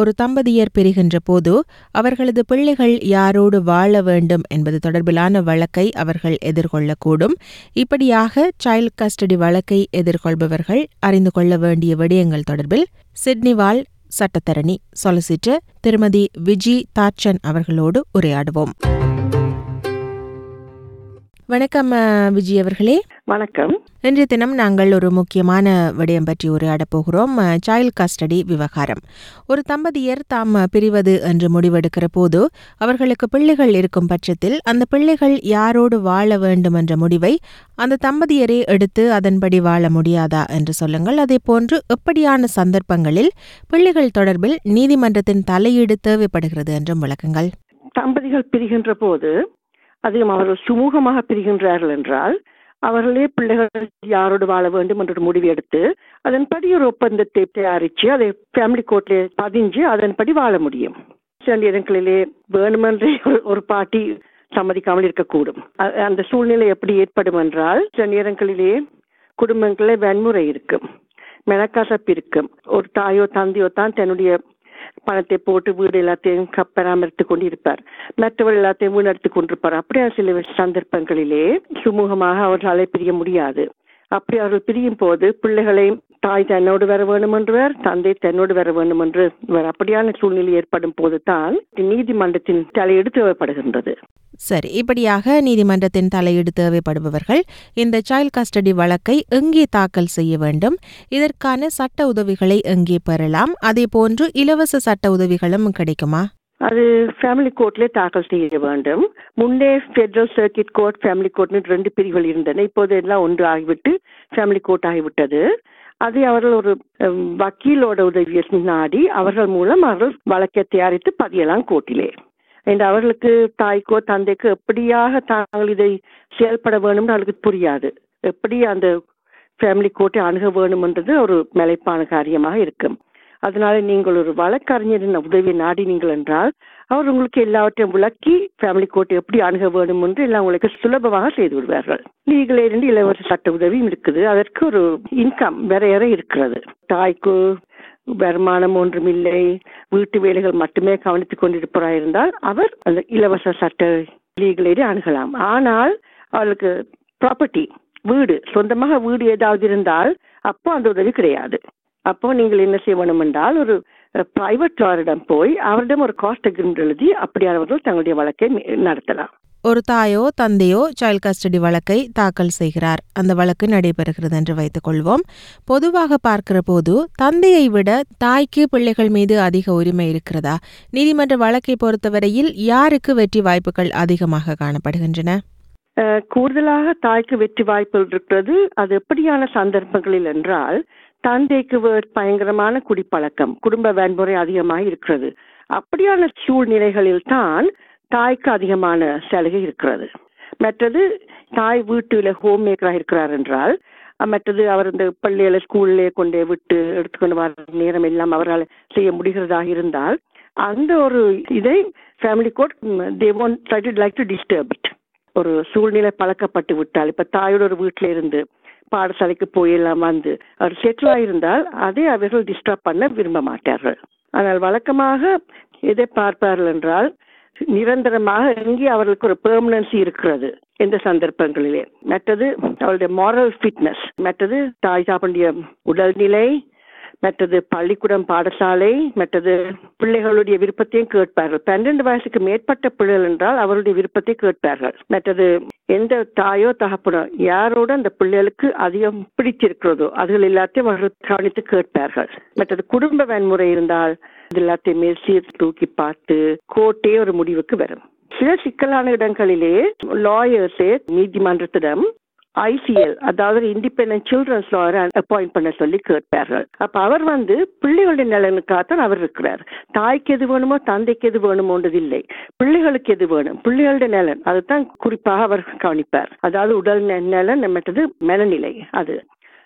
ஒரு தம்பதியர் பிரிகின்ற போது அவர்களது பிள்ளைகள் யாரோடு வாழ வேண்டும் என்பது தொடர்பிலான வழக்கை அவர்கள் எதிர்கொள்ளக்கூடும். இப்படியாக சைல்ட் கஸ்டடி வழக்கை எதிர்கொள்பவர்கள் அறிந்து கொள்ள வேண்டிய விடயங்கள் தொடர்பில் சிட்னிவால் சட்டத்தரணி சொலிசிட்டர் திருமதி விஜி தாச்சன் அவர்களோடு உரையாடுவோம். வணக்கம் அஹ், விஜி அவர்களே. வணக்கம். இன்றைய தினம் நாங்கள் ஒரு முக்கியமான விடயம் பற்றி உரையாடப் போகிறோம் சைல்ட் கஸ்டடி விவகாரம். ஒரு தம்பதியர் தாம் பிரிவது என்று முடிவெடுக்கிற போது அவர்களுக்கு பிள்ளைகள் இருக்கும் பட்சத்தில் அந்த பிள்ளைகள் யாரோடு வாழ வேண்டும் என்ற முடிவை அந்த தம்பதியரே எடுத்து அதன்படி வாழ முடியாதா என்று சொல்லுங்கள். அதே போன்று எப்படியான சந்தர்ப்பங்களில் பிள்ளைகள் தொடர்பில் நீதிமன்றத்தின் தலையீடு தேவைப்படுகிறது என்றும் விளக்குங்கள். தம்பதிகள் பிரிகின்ற போது அதையும் அவர்கள் சுமூகமாக பிரிகின்றார்கள் என்றால் அவர்களே பிள்ளைகள் யாரோடு வாழ வேண்டும் என்ற முடிவு எடுத்து அதன்படி ஒரு ஒப்பந்தத்தை தயாரித்து அதை ஃபேமிலி கோர்ட்லேயே பதிஞ்சு அதன்படி வாழ முடியும். சில இடங்களிலே வேணுமென்றே ஒரு- பாட்டி சம்மதிக்காமல் இருக்கக்கூடும். அந்த சூழ்நிலை எப்படி ஏற்படும் என்றால் சில நேரங்களிலே குடும்பங்களில் வன்முறை இருக்கும் மெனக்கசப்பு இருக்கும். ஒரு தாயோ தந்தையோ தான் தன்னுடைய பணத்தை போட்டு வீடு எல்லாத்தையும் பராமரித்துக் கொண்டிருப்பார். மற்றவர் எல்லாத்தையும் வீணடித்துக் கொண்டிருப்பார். அப்படியா சில சந்தர்ப்பங்களிலே சுமூகமாக அவர்களாலே பிரிய முடியாது. அப்படி அவர்கள் பிரியும் போது பிள்ளைகளை தாய் தன்னோடு வர வேண்டும் என்றவர் தந்தை தன்னோடு வர வேண்டும் என்று அப்படியான சூழ்நிலை ஏற்படும் போது தான் நீதிமன்றத்தின் தலையெடுத்து தேவைப்படுகின்றது சரி இப்படியாக நீதிமன்றத்தின் தலையீடு தேவைப்படுபவர்கள் இந்த சைல்ட் கஸ்டடி வழக்கை எங்கே தாக்கல் செய்ய வேண்டும்? இதற்கான சட்ட உதவிகளை எங்கே பெறலாம்? அதே போன்று இலவச சட்ட உதவிகளும் கிடைக்குமா? அது ஃபேமிலி கோர்ட்ல தாக்கல் செய்ய வேண்டும். முன்னே ஃபெடரல் சர்க்கிட் கோர்ட் ஃபேமிலி கோர்ட்னு ரெண்டு பிரிவுகள் இருந்தன. இப்போது எல்லாம் ஒன்று ஆகிவிட்டு ஃபேமிலி கோர்ட் ஆகிவிட்டது. அதை அவர்கள் ஒரு வக்கீலோட உதவியை நாடி அவர்கள் மூலம் அவர்கள் வழக்கை தயாரித்து பதியலாம் கோர்ட்டிலே என்று அவர்களுக்கு தாய்க்கோ தந்தைக்கோ எப்படியாக தாங்கள் இதை செயல்பட வேணும்னு அவர்களுக்கு புரியாது. எப்படி அந்த ஃபேமிலி கோர்ட்டை அணுக வேணும்ன்றது ஒரு மலைப்பான காரியமாக இருக்கும். அதனால நீங்கள் ஒரு வழக்கறிஞரின் உதவியை நாடினீங்கள் என்றால் அவர் உங்களுக்கு எல்லாவற்றையும் விளக்கி ஃபேமிலி கோர்ட் எப்படி அணுக வேண்டும் என்று எல்லாம் உங்களுக்கு சுலபமாக செய்து விடுவார்கள். லீகல் இருந்து இலவச சட்ட உதவியும் இருக்குது. அதற்கு ஒரு இன்கம் வேற இருக்கிறது. தாய்க்கு வருமானம் ஒன்றுமில்லை வீட்டு வேலைகள் மட்டுமே கவனித்துக் கொண்டிருப்பதாயிருந்தால் அவர் அந்த இலவச சட்ட லீகல் அணுகலாம். ஆனால் அவளுக்கு ப்ராப்பர்ட்டி வீடு சொந்தமாக வீடு ஏதாவது இருந்தால் அப்போ அந்த உதவி கிடையாது. அப்போ நீங்கள் என்ன செய்ய என்றால் ஒரு பிரைவேட் லாரிடம் போய் அவரிடம் ஒரு காஸ்ட் அக்ரிமெண்ட் எழுதி அப்படியானவர்கள் தங்களுடைய வழக்கை நடத்தலாம். ஒரு தாயோ தந்தையோ சைல்ட் கஸ்டடி வழக்கை தாக்கல் செய்கிறார். அந்த வழக்கு நடைபெறுகிறது என்று வைத்துக் கொள்வோம் பொதுவாக பார்க்கிற போது தந்தையை விட தாய்க்கு பிள்ளைகள் மீது அதிக உரிமை இருக்கிறதா? நீதிமன்ற வழக்கை பொறுத்தவரையில் யாருக்கு வெற்றி வாய்ப்புகள் அதிகமாக காணப்படுகின்றன? அஹ், கூடுதலாக தாய்க்கு வெற்றி வாய்ப்புகள் இருக்கிறது. அது எப்படியான சந்தர்ப்பங்களில் என்றால் தந்தைக்கு பயங்கரமான குடிப்பழக்கம் குடும்ப வன்முறை அதிகமாக இருக்கிறது. அப்படியான சூழ்நிலைகளில் தான் தாய்க்கு அதிகமான சலுகை இருக்கிறது. மற்றது தாய் வீட்டில் ஹோம் மேக்கராக இருக்கிறார் என்றால் மற்றது அவர் இந்த பள்ளியில ஸ்கூல்லே கொண்டே விட்டு எடுத்துக்கொண்டு வர நேரம் எல்லாம் அவரால் செய்ய முடிகிறதாக இருந்தால் அந்த ஒரு இதை family court they won't try to like to disturb it ஒரு சூழ்நிலை பழக்கப்பட்டு விட்டால் இப்ப தாயோட ஒரு வீட்டில இருந்து பாடசாலைக்கு போய் எல்லாம் வந்து அவர் செட்டில் ஆயிருந்தால் அதை அவர்கள் டிஸ்டர்ப் பண்ண விரும்ப மாட்டார்கள். ஆனால் வழக்கமாக எதை பார்ப்பார்கள் என்றால் நிரந்தரமாக இங்கே அவர்களுக்கு ஒரு பெர்மனன்சி இருக்கிறது எந்த சந்தர்ப்பங்களிலே. மற்றது அவளுடைய மாரல் ஃபிட்னஸ் மற்றது தாய் சாப்பிடைய உடல்நிலை மற்றது பள்ளிக்கூடம் பாடசாலை மற்றது பிள்ளைகளுடைய விருப்பத்தையும் கேட்பார்கள். பன்னெண்டு வயசுக்கு மேற்பட்ட பிள்ளைகள் என்றால் அவருடைய விருப்பத்தை கேட்பார்கள். மற்றது எந்த தாயோ தகப்பனோ யாரோட அந்த பிள்ளைகளுக்கு அதிகம் பிடிச்சிருக்கிறதோ அதுகள் எல்லாத்தையும் அவர்கள் கவனித்து கேட்பார்கள். மற்றது குடும்ப வன்முறை இருந்தால் இது எல்லாத்தையுமே சீர் தூக்கி பார்த்து கோர்ட்டே ஒரு முடிவுக்கு வரும். சில சிக்கலான இடங்களிலே லாயர்ஸே நீதிமன்றத்திடம் ஐசிஎல் அதாவது இண்டிபெண்டன்ட் சில்ட்ரன்ஸ் லாயரை அப்பாயிண்ட் பண்ண சொல்லி கேட்பார்கள். அப்ப அவர் வந்து பிள்ளைகளுடைய நலனுக்காகத்தான் அவர் இருக்கிறார். தாய்க்கு எது வேணுமோ தந்தைக்கு எது வேணுமோன்றது இல்லை. பிள்ளைகளுக்கு எது வேணும்? பிள்ளைகளுடைய நலன். அதுதான் குறிப்பாக அவர் கவனிப்பார். அதாவது உடல் நலன் மற்றது மனநிலை அது.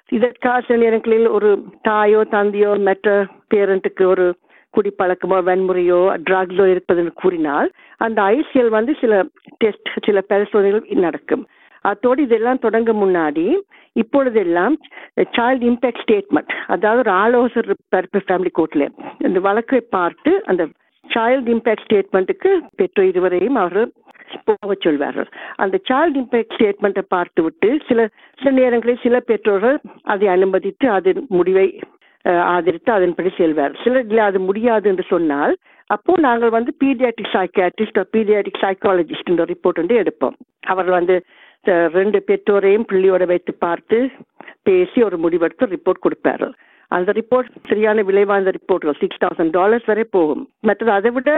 இதற்காக சில நேரங்களில் ஒரு தாயோ தந்தையோ மற்ற பேரண்ட்டுக்கு ஒரு குடிப்பழக்கமோ வன்முறையோ ட்ரக்ஸோ இருப்பதுன்னு கூறினால் அந்த ஐசிஎல் வந்து சில டெஸ்ட் சில பரிசோதனைகள் நடக்கும். அதோடு இதெல்லாம் தொடங்க முன்னாடி இப்பொழுதெல்லாம் சைல்டு இம்பேக்ட் ஸ்டேட்மெண்ட் அதாவது ஒரு ஆலோசர் இருப்பார் ஃபேமிலி கோர்ட்ல இந்த வழக்கை பார்த்து அந்த சைல்டு இம்பேக்ட் ஸ்டேட்மெண்ட்டுக்கு பெற்றோர் இருவரையும் அவர்கள் போக சொல்வார்கள். அந்த சைல்டு இம்பேக்ட் ஸ்டேட்மெண்ட்டை பார்த்து விட்டு சில சில நேரங்களில் சில பெற்றோர்கள் அதை அனுமதித்து அதன் முடிவை ஆதரித்து அதன்படி செல்வார் சிலர் இல்லை அது முடியாது என்று சொன்னால் அப்போ நாங்கள் வந்து pediatric psychiatrist pediatric psychologist report வந்து எடுப்போம். அவர் வந்து ரெண்டு பெற்றோரையும் பிள்ளையோட வைத்து பார்த்து பேசி ஒரு முடிவெடுத்து ரிப்போர்ட் கொடுப்பாரு. அந்த ரிப்போர்ட் சரியான விலை வாய்ந்த ரிப்போர்ட்கள் சிக்ஸ் தௌசண்ட் டாலர்ஸ் வரை போகும். மற்றது அதை விட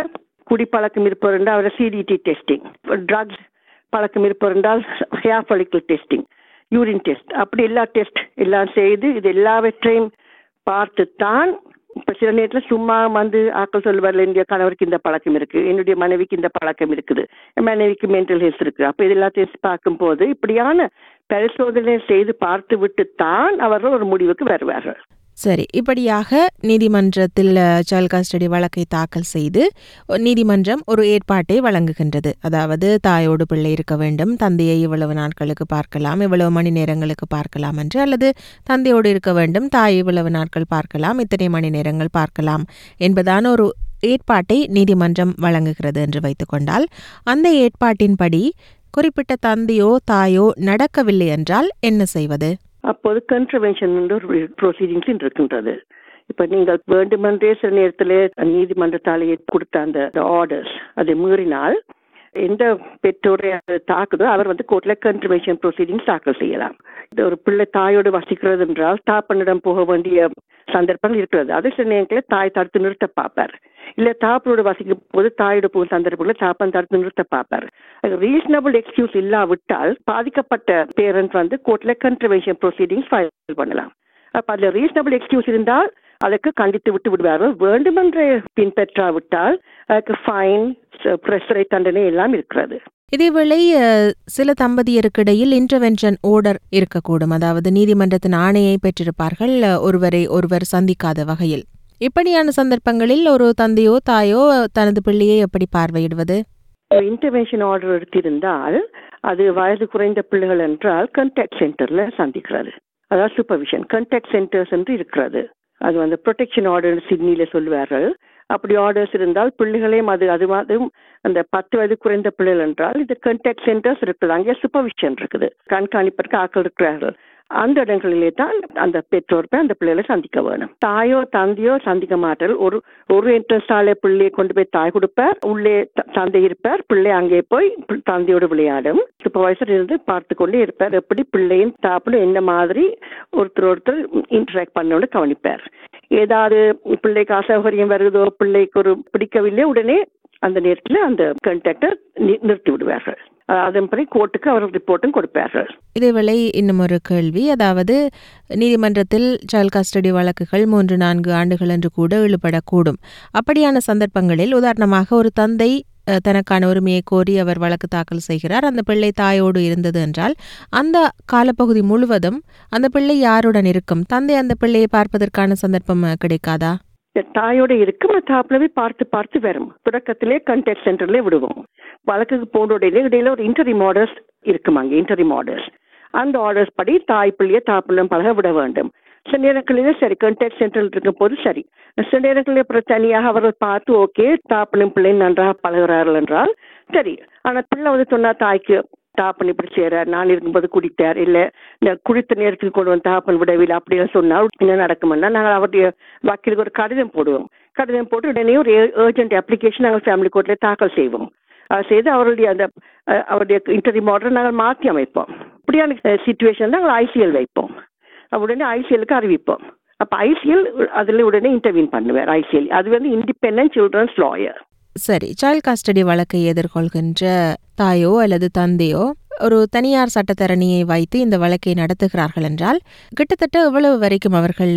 குடிப்பழக்கம் இருப்பவர் என்றால் அவரை சிடிடி டெஸ்டிங் ட்ரக்ஸ் பழக்கம் இருப்பவர் என்றால் hair follicle testing urine test அப்படி எல்லா டெஸ்ட் எல்லாம் செய்து இது எல்லாவற்றையும் பார்த்து தான் இப்ப சில நேரத்தில் சும்மா வந்து ஆக்கள் சொல்லுவார்கள் என்னுடைய கணவருக்கு இந்த பழக்கம் இருக்கு என்னுடைய மனைவிக்கு இந்த பழக்கம் இருக்குது என் மனைவிக்கு மென்டல் ஹெல்த் இருக்கு. அப்ப இது எல்லாத்தையும் பார்க்கும்போது இப்படியான பரிசோதனை செய்து பார்த்து விட்டு தான் அவர்கள் ஒரு முடிவுக்கு வருவார்கள். சரி இப்படியாக நீதிமன்றத்தில் சைல்ட் கஸ்டடி வழக்கை தாக்கல் செய்து நீதிமன்றம் ஒரு ஏற்பாட்டை வழங்குகின்றது. அதாவது தாயோடு பிள்ளை இருக்க வேண்டும் தந்தையை இவ்வளவு நாட்களுக்கு பார்க்கலாம் இவ்வளவு மணி நேரங்களுக்கு பார்க்கலாம் என்று அல்லது தந்தையோடு இருக்க வேண்டும் தாய் இவ்வளவு நாட்கள் பார்க்கலாம் இத்தனை மணி நேரங்கள் பார்க்கலாம் என்பதான ஒரு ஏற்பாட்டை நீதிமன்றம் வழங்குகிறது என்று வைத்துக்கொண்டால் அந்த ஏற்பாட்டின்படி குறிப்பிட்ட தந்தையோ தாயோ நடக்கவில்லை என்றால் என்ன செய்வது? அப்போது கன்ட்ரவென்ஷன் ஒரு ப்ரொசீடிங்ஸ் இருக்கின்றது. இப்ப நீங்கள் வேண்டுமென்றே சில நேரத்தில் நீதிமன்றத்தாலேயே கொடுத்த அந்த ஆர்டர்ஸ் அதை மீறினால் எந்த பெற்றோரை அது தாக்குதோ அவர் வந்து கோர்ட்ல கன்ட்ரிபியூஷன் ப்ரொசீடிங்ஸ் தாக்கல் செய்யலாம். இது ஒரு பிள்ளை தாயோடு வசிக்கிறது என்றால் தாப்பனிடம் போக வேண்டிய சந்தர்ப்பங்கள் இருக்கிறது. அது சில நேரங்களில் தாய் தடுத்து நிறுத்த பார்ப்பார். இல்ல தாப்பரோட வசிக்கும் போது தாயோட போகும் சந்தர்ப்பங்களில் தாப்பன் தடுத்து நிறுத்த பார்ப்பார். ரீசனபிள் எக்ஸ்கியூஸ் இல்லாவிட்டால் பாதிக்கப்பட்ட பேரண்ட் வந்து கோர்ட்ல கன்ட்ரவேஷன் ப்ரொசீடிங்ஸ் ஃபைல் பண்ணலாம். அப்போ அதில் ரீசனபிள் எக்ஸ்கியூஸ் இருந்தால் அதற்கு கண்டித்து விட்டு விடுவார்கள் வேண்டுமென்றே பின்பற்றாவிட்டால் அதுக்கு ஃபைன் பிரசரை தண்டனை எல்லாம் இருக்கிறது. இதேவேளை சில தம்பதியருக்கிடையில் இன்டர்வென்ஷன் ஓர்டர் இருக்கக்கூடும். அதாவது நீதிமன்றத்தின் ஆணையை பெற்றிருப்பார்கள் ஒருவரை ஒருவர் சந்திக்காத வகையில். இப்படியான சந்தர்ப்பங்களில் ஒரு தந்தையோ தாயோ தனது பிள்ளையை எப்படி பார்வையிடுவது? இன்டர்வென்ஷன் ஆர்டர் எடுத்திருந்தால் அது வயது குறைந்த பிள்ளைகள் என்றால் கண்டாக்ட் சென்டர்ல சந்திக்கிறது. அதாவது சூப்பர்விஷன் கண்டாக்ட் சென்டர்ஸ் என்று இருக்கிறது. அது வந்து ப்ரொடெக்ஷன் ஆர்டர் சிட்னியில சொல்லுவார்கள். அப்படி ஆர்டர்ஸ் இருந்தால் பிள்ளைகளையும் அது அது அதுவும் அந்த பத்து வயது குறைந்த பிள்ளைகள் என்றால் இது கண்டாக்ட் சென்டர்ஸ் இருக்குது. அங்கே சூப்பர்விஷன் இருக்குது. கண்காணிப்பதற்கு ஆக்கள் இருக்கிறார்கள். அந்த இடங்களிலே தான் அந்த பெற்றோர் போய் அந்த பிள்ளைகளை சந்திக்க வேணும். தாயோ தந்தையோ சந்திக்க மாட்டார் ஒரு ஒரு என்ட்ரன்ஸ் பிள்ளையை கொண்டு போய் தாய் கொடுப்பார். உள்ளே த- தந்தை இருப்பார். பிள்ளை அங்கே போய் தந்தையோடு விளையாடும். சூப்பர்வைசர் இருந்து பார்த்து கொண்டே இருப்பார். எப்படி பிள்ளையும் தாப்பனும் என்ன மாதிரி ஒருத்தர் ஒருத்தர் இன்டராக்ட் பண்ணோன்னு கவனிப்பார். ஏதாவது பிள்ளைக்கு அசௌகரியம் வருதோ பிள்ளைக்கு ஒரு பிடிக்கவில்லை உடனே அந்த நேரத்தில் அந்த கண்டாக்டர் நிறுத்தி விடுவார்கள். அதன்படி கோர்ட்டுக்கு அவர் ரிப்போர்ட்டும் கொடுப்பார்கள். இதேவேளை இன்னும் ஒரு கேள்வி. அதாவது நீதிமன்றத்தில் சைல்ட் கஸ்டடி வழக்குகள் மூன்று நான்கு ஆண்டுகள் என்று கூட இழுபடக்கூடும் அப்படியான சந்தர்ப்பங்களில் உதாரணமாக ஒரு தந்தை தனக்கான உரிமையை கோரி அவர் வழக்கு தாக்கல் செய்கிறார். அந்த பிள்ளை தாயோடு இருந்தது என்றால் அந்த காலப்பகுதி முழுவதும் அந்த பிள்ளை யாருடன் இருக்கும்? தந்தை அந்த பிள்ளையை பார்ப்பதற்கான சந்தர்ப்பம் கிடைக்காதா? தாயோட இருக்கும் தாப்புலவே பார்த்து பார்த்து வரும். தொடக்கத்திலே கண்டெக்ட் சென்டர்ல விடுவோம். வழக்குக்கு போன இடையில ஒரு இன்டரி ஆர்டர்ஸ் இருக்குமாங்க அங்கே இன்டரிம் ஆர்டர்ஸ் அந்த ஆர்டர்ஸ் படி தாய் பிள்ளைய தாப்பிள்ளையும் பழக விட வேண்டும். சில நேரங்களிலே சரி கண்டெக்ட் சென்டர் இருக்கும் போது சரி. சில நேரங்களில் அப்புறம் தனியாக அவர்கள் பார்த்து ஓகே தாப்பனும் பிள்ளையும் நன்றாக பழகுறார்கள் என்றால் சரி. ஆனா பிள்ளை வந்து சொன்னா தாய்க்கு தாப்பன் இப்படி செய்யறார் நான் இருக்கும்போது குடித்தார். இல்ல இந்த குடித்த நேரத்தில் கொண்டு வந்து தாப்பன் விடவில்லை. அப்படின்னு சொன்னால் என்ன நடக்கும்னா நாங்கள் அவருடைய வக்கீலுக்கு ஒரு கடிதம் போடுவோம். கடிதம் போட்டு உடனே ஒரு ஏர்ஜென்ட் அப்ளிகேஷன் நாங்கள் ஃபேமிலி கோர்ட்டில் தாக்கல் செய்வோம். செய்து அவருடைய அந்த அவருடைய இன்டர்வியூ ஆர்டர் நாங்கள் மாற்றி அமைப்போம். இப்படியான சுச்சுவேஷன் நாங்கள் ஐசிஎல் வைப்போம். உடனே ஐசிஎலுக்கு அறிவிப்போம். அப்ப ஐசிஎல் அதுல உடனே இன்டர்வியூ பண்ணுவார் ஐசிஎல் அது வந்து இண்டிபெண்டன்ட் சில்ட்ரன்ஸ் லாயர் சரி சைல்ட் கஸ்டடி வழக்கை எதிர்கொள்கின்ற தாயோ அல்லது தந்தையோ ஒரு தனியார் சட்டத்தரணியை வைத்து இந்த வழக்கை நடத்துகிறார்கள் என்றால் கிட்டத்தட்ட எவ்வளவு வரைக்கும் அவர்கள்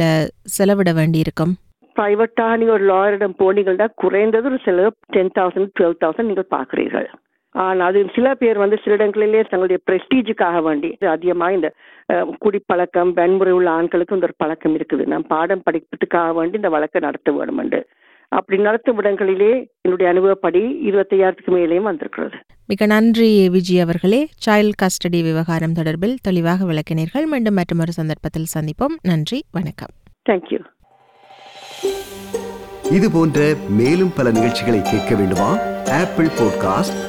செலவிட வேண்டியிருக்கும்? பிரைவேட்டாக நீங்க ஒரு லாயரிடம் போனீங்கன்னா குறைந்தது ஒரு செலவு டென் தௌசண்ட் டுவெல் தௌசண்ட் நீங்கள் பார்க்குறீர்கள். ஆனால் அது சில பேர் வந்து சில இடங்களிலே தங்களுடைய பிரஸ்டீஜுக்காக வேண்டி அதிகமாக இந்த குடிப்பழக்கம் வன்முறை உள்ள ஆண்களுக்கு இந்த ஒரு பழக்கம் இருக்குது. நாம் பாடம் படிப்பதற்காக வேண்டி இந்த வழக்கை நடத்த வேண்டும் என்று. அப்படி நடத்தும் இடங்களிலே என்னுடைய அனுபவப்படி இருபத்தையாயிரத்துக்கு மேலேயும் வந்திருக்கிறது. மிக நன்றி விஜய் அவர்களே. சைல்ட் கஸ்டடி விவகாரம் தொடர்பில் தெளிவாக விளக்கினீர்கள். மீண்டும் மற்றொரு சந்தர்ப்பத்தில் சந்திப்போம். நன்றி வணக்கம். தேங்க்யூ இது போன்ற மேலும் பல நிகழ்ச்சிகளை கேட்க வேண்டுமா? Apple podcast